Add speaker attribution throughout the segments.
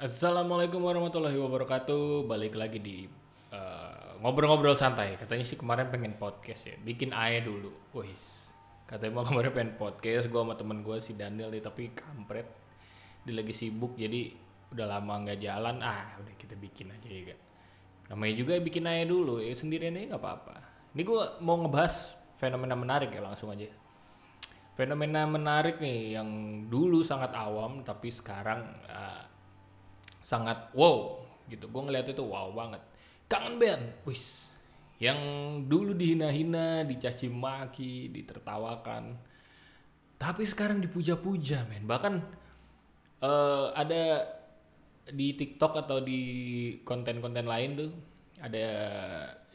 Speaker 1: Assalamualaikum warahmatullahi wabarakatuh. Balik lagi di eh, ngobrol-ngobrol santai. Katanya sih kemarin pengen podcast ya. Bikin aja dulu. Wis. Katanya mau kemarin pengen podcast. Gua sama temen gue si Daniel nih tapi kampret. Dia lagi sibuk jadi udah lama nggak jalan. Ah udah kita bikin aja ya kan. Namanya juga bikin aja dulu. Ya sendirian aja nggak apa-apa. Ini gua mau ngebahas fenomena menarik ya langsung aja. Fenomena menarik nih yang dulu sangat awam tapi sekarang eh, sangat wow gitu. Gue ngeliat itu wow banget. Kangen band wis. Yang dulu dihina-hina dicaci maki ditertawakan. Tapi sekarang dipuja-puja men. Bahkan eh, ada di TikTok atau di konten-konten lain tuh ada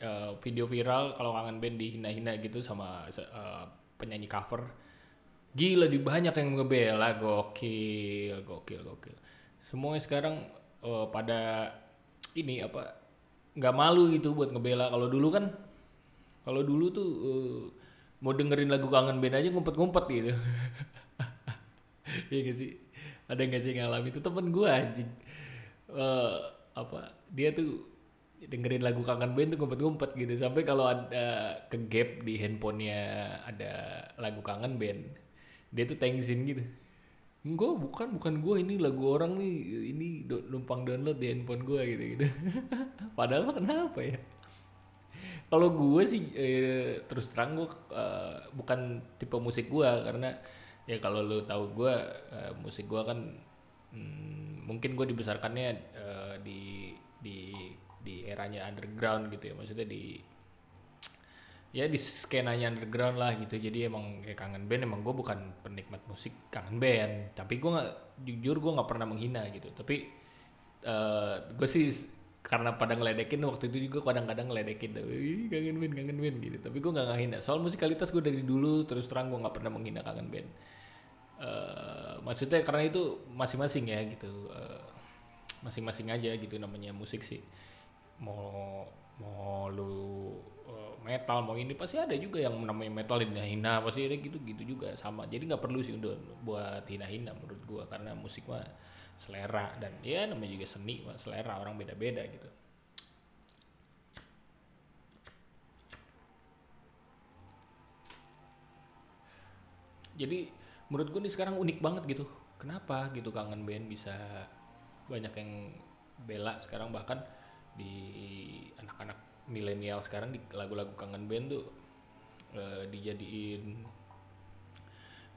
Speaker 1: eh, video viral kalau kangen band dihina-hina gitu sama eh, penyanyi cover. Gila di banyak yang ngebela. Gokil gokil gokil. Semuanya sekarang eh, pada ini apa nggak malu gitu buat ngebela. Kalau dulu kan kalau dulu tuh eh, mau dengerin lagu kangen band aja ngumpet-ngumpet gitu. Iya gak sih? Ada nggak sih yang ngalamin? Itu temen gue anjing. Eh, apa dia tuh dengerin lagu kangen band tuh ngumpet-ngumpet gitu. Sampai kalau ada ke gap di handphonenya ada lagu kangen band dia tuh thanksin gitu Enggak, bukan, bukan gue ini lagu orang nih, ini numpang download di handphone gue gitu gitu. Padahal kenapa ya? Kalau gue sih eh, terus terang gue eh, bukan tipe musik gue karena ya kalau lu tahu gue eh, musik gue kan hmm, mungkin gue dibesarkannya eh, di di di eranya underground gitu ya maksudnya di ya di skenanya underground lah gitu. Jadi emang kayak kangen band emang gue bukan penikmat musik kangen band. Tapi gue nggak jujur gue nggak pernah menghina gitu. Tapi eh gue sih karena pada ngeledekin waktu itu juga kadang-kadang ngeledekin "Ih, kangen band kangen band gitu. Tapi gue nggak ngehina. Soal musikalitas gue dari dulu terus terang gue nggak pernah menghina kangen band. Eh, maksudnya karena itu masing-masing ya gitu. Eh, masing-masing aja gitu namanya musik sih. Mau mau lu eh, metal mau ini pasti ada juga yang namanya metal hina-hina pasti ada gitu gitu juga sama. Jadi nggak perlu sih udah buat hina-hina menurut gua karena musik mah selera dan ya namanya juga seni mah selera orang beda-beda gitu. Jadi menurut gue nih sekarang unik banget gitu. Kenapa gitu kangen band bisa banyak yang bela sekarang bahkan di anak-anak milenial sekarang di lagu-lagu kangen band tuh eh, dijadiin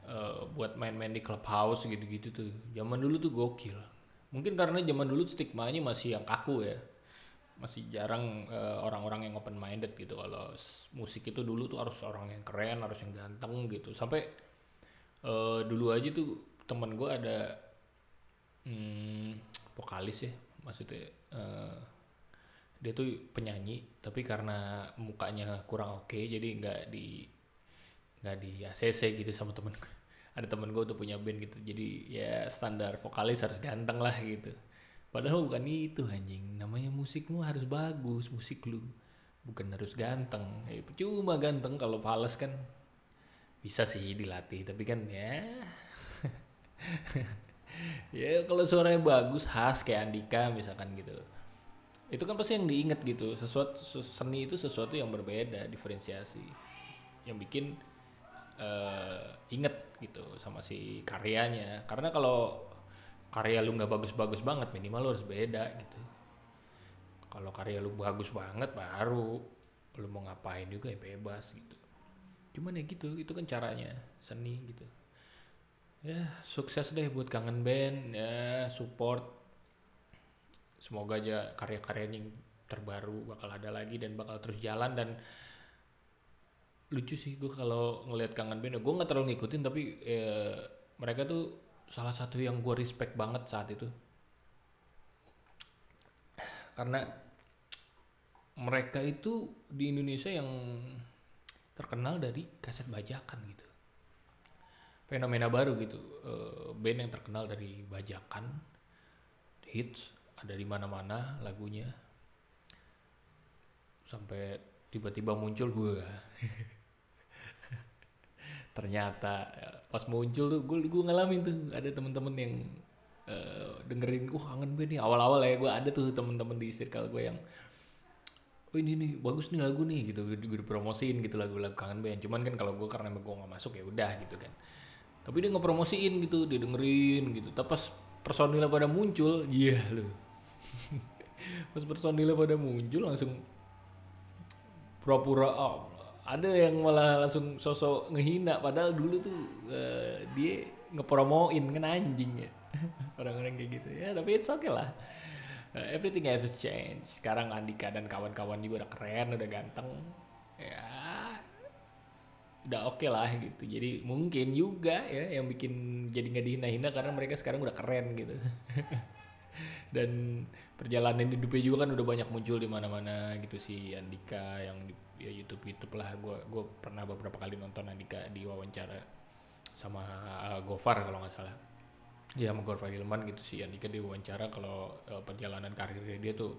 Speaker 1: eh, buat main-main di clubhouse gitu-gitu tuh. Zaman dulu tuh gokil. Mungkin karena zaman dulu stigmanya masih yang kaku ya. Masih jarang eh, orang-orang yang open minded gitu. Kalau musik itu dulu tuh harus orang yang keren harus yang ganteng gitu. Sampai eh, dulu aja tuh teman gue ada hmm, vokalis ya maksudnya eh, dia tuh penyanyi tapi karena mukanya kurang oke jadi nggak di nggak di ACC gitu sama temen gue ada temen gue tuh punya band gitu jadi ya standar vokalis harus ganteng lah gitu. Padahal bukan itu anjing. Namanya musikmu harus bagus musik lu bukan harus ganteng. Ya, cuma ganteng kalau fals kan bisa sih dilatih tapi kan ya. Ya kalau suaranya bagus khas kayak Andika misalkan gitu itu kan pasti yang diinget gitu. Sesuatu ses- seni itu sesuatu yang berbeda diferensiasi. Yang bikin eh inget gitu sama si karyanya. Karena kalau karya lu nggak bagus-bagus banget minimal lu harus beda gitu. Kalau karya lu bagus banget baru lu mau ngapain juga ya bebas gitu. Cuman ya gitu itu kan caranya seni gitu. Ya sukses deh buat kangen band ya support semoga aja karya-karyanya yang terbaru bakal ada lagi dan bakal terus jalan dan lucu sih gue kalau ngelihat kangen band. Gue nggak terlalu ngikutin tapi eh, mereka tuh salah satu yang gue respect banget saat itu. Karena mereka itu di Indonesia yang terkenal dari kaset bajakan gitu. Fenomena baru gitu Eh, band yang terkenal dari bajakan hits ada di mana-mana lagunya. Sampai tiba-tiba muncul gue ternyata ya, pas muncul tuh gue gue ngalamin tuh. Ada temen-temen yang uh, dengerin wah kangen band nih. Awal-awal ya gue ada tuh temen-temen di circle gue yang oh ini nih bagus nih lagu nih gitu. Gue dipromosiin gitu lagu-lagu kangen band cuman kan kalau gue karena gue nggak masuk ya udah gitu kan. Tapi dia ngepromosiin gitu dia dengerin gitu. Tapi pas personilnya pada muncul iya yeah, lu pas personilnya pada muncul langsung pura-pura oh, ada yang malah langsung sosok ngehina. Padahal dulu tuh uh, dia ngepromoin kan anjing ya. Orang-orang kayak gitu. Ya tapi it's okay lah. Uh, everything has changed. Sekarang Andika dan kawan-kawan juga udah keren udah ganteng. Ya udah oke okay lah gitu. Jadi mungkin juga ya yang bikin jadi nggak dihina-hina karena mereka sekarang udah keren gitu dan perjalanan hidupnya juga kan udah banyak muncul di mana-mana gitu si Andika yang di ya YouTube YouTube lah. Gue gue pernah beberapa kali nonton Andika di wawancara sama uh, Gofar kalau nggak salah. Ya sama Gofar Hilman gitu sih. Andika di wawancara kalau uh, perjalanan karirnya dia tuh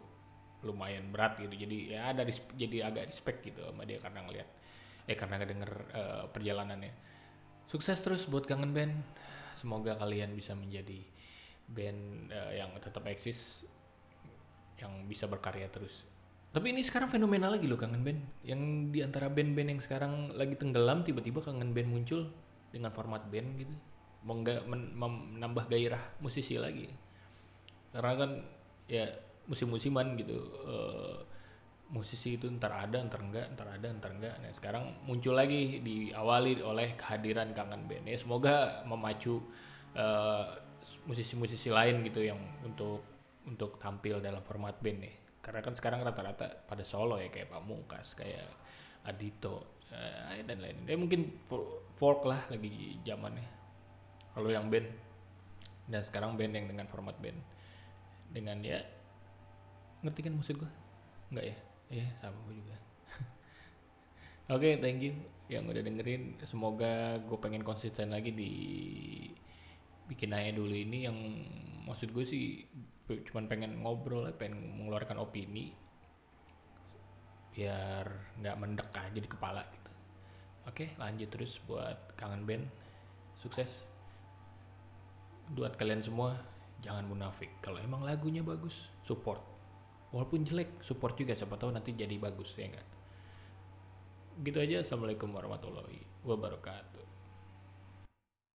Speaker 1: lumayan berat gitu. Jadi ya ada jadi agak respect gitu sama dia karena ngeliat eh karena ngedenger uh, perjalanannya. Sukses terus buat kangen band. Semoga kalian bisa menjadi band uh, yang tetap eksis yang bisa berkarya terus tapi ini sekarang fenomena lagi loh kangen band. Yang di antara band-band yang sekarang lagi tenggelam tiba-tiba kangen band muncul dengan format band gitu. Mengga, men, menambah gairah musisi lagi. Karena kan ya musim-musiman gitu. Uh, musisi itu ntar ada, ntar enggak, ntar ada, ntar enggak. Nah sekarang muncul lagi diawali oleh kehadiran kangen band. Ya semoga memacu uh, musisi-musisi lain gitu yang untuk untuk tampil dalam format band nih. Karena kan sekarang rata-rata pada solo ya kayak Pak Mungkas kayak Adito uh, dan lain lain mungkin folk lah lagi zamannya. Kalau yang band. Dan sekarang band yang dengan format band. Dengan ya ngerti kan maksud gue nggak ya? Iya sama gue juga. Oke okay, thank you yang udah dengerin. Semoga gue pengen konsisten lagi di bikin aja dulu. Ini yang maksud gue sih cuman pengen ngobrol pengen mengeluarkan opini. Biar nggak mendek aja di kepala gitu. Oke lanjut terus buat kangen band sukses. Buat kalian semua jangan munafik. Kalau emang lagunya bagus support. Walaupun jelek support juga. Siapa tahu nanti jadi bagus ya enggak gitu aja. Assalamualaikum warahmatullahi wabarakatuh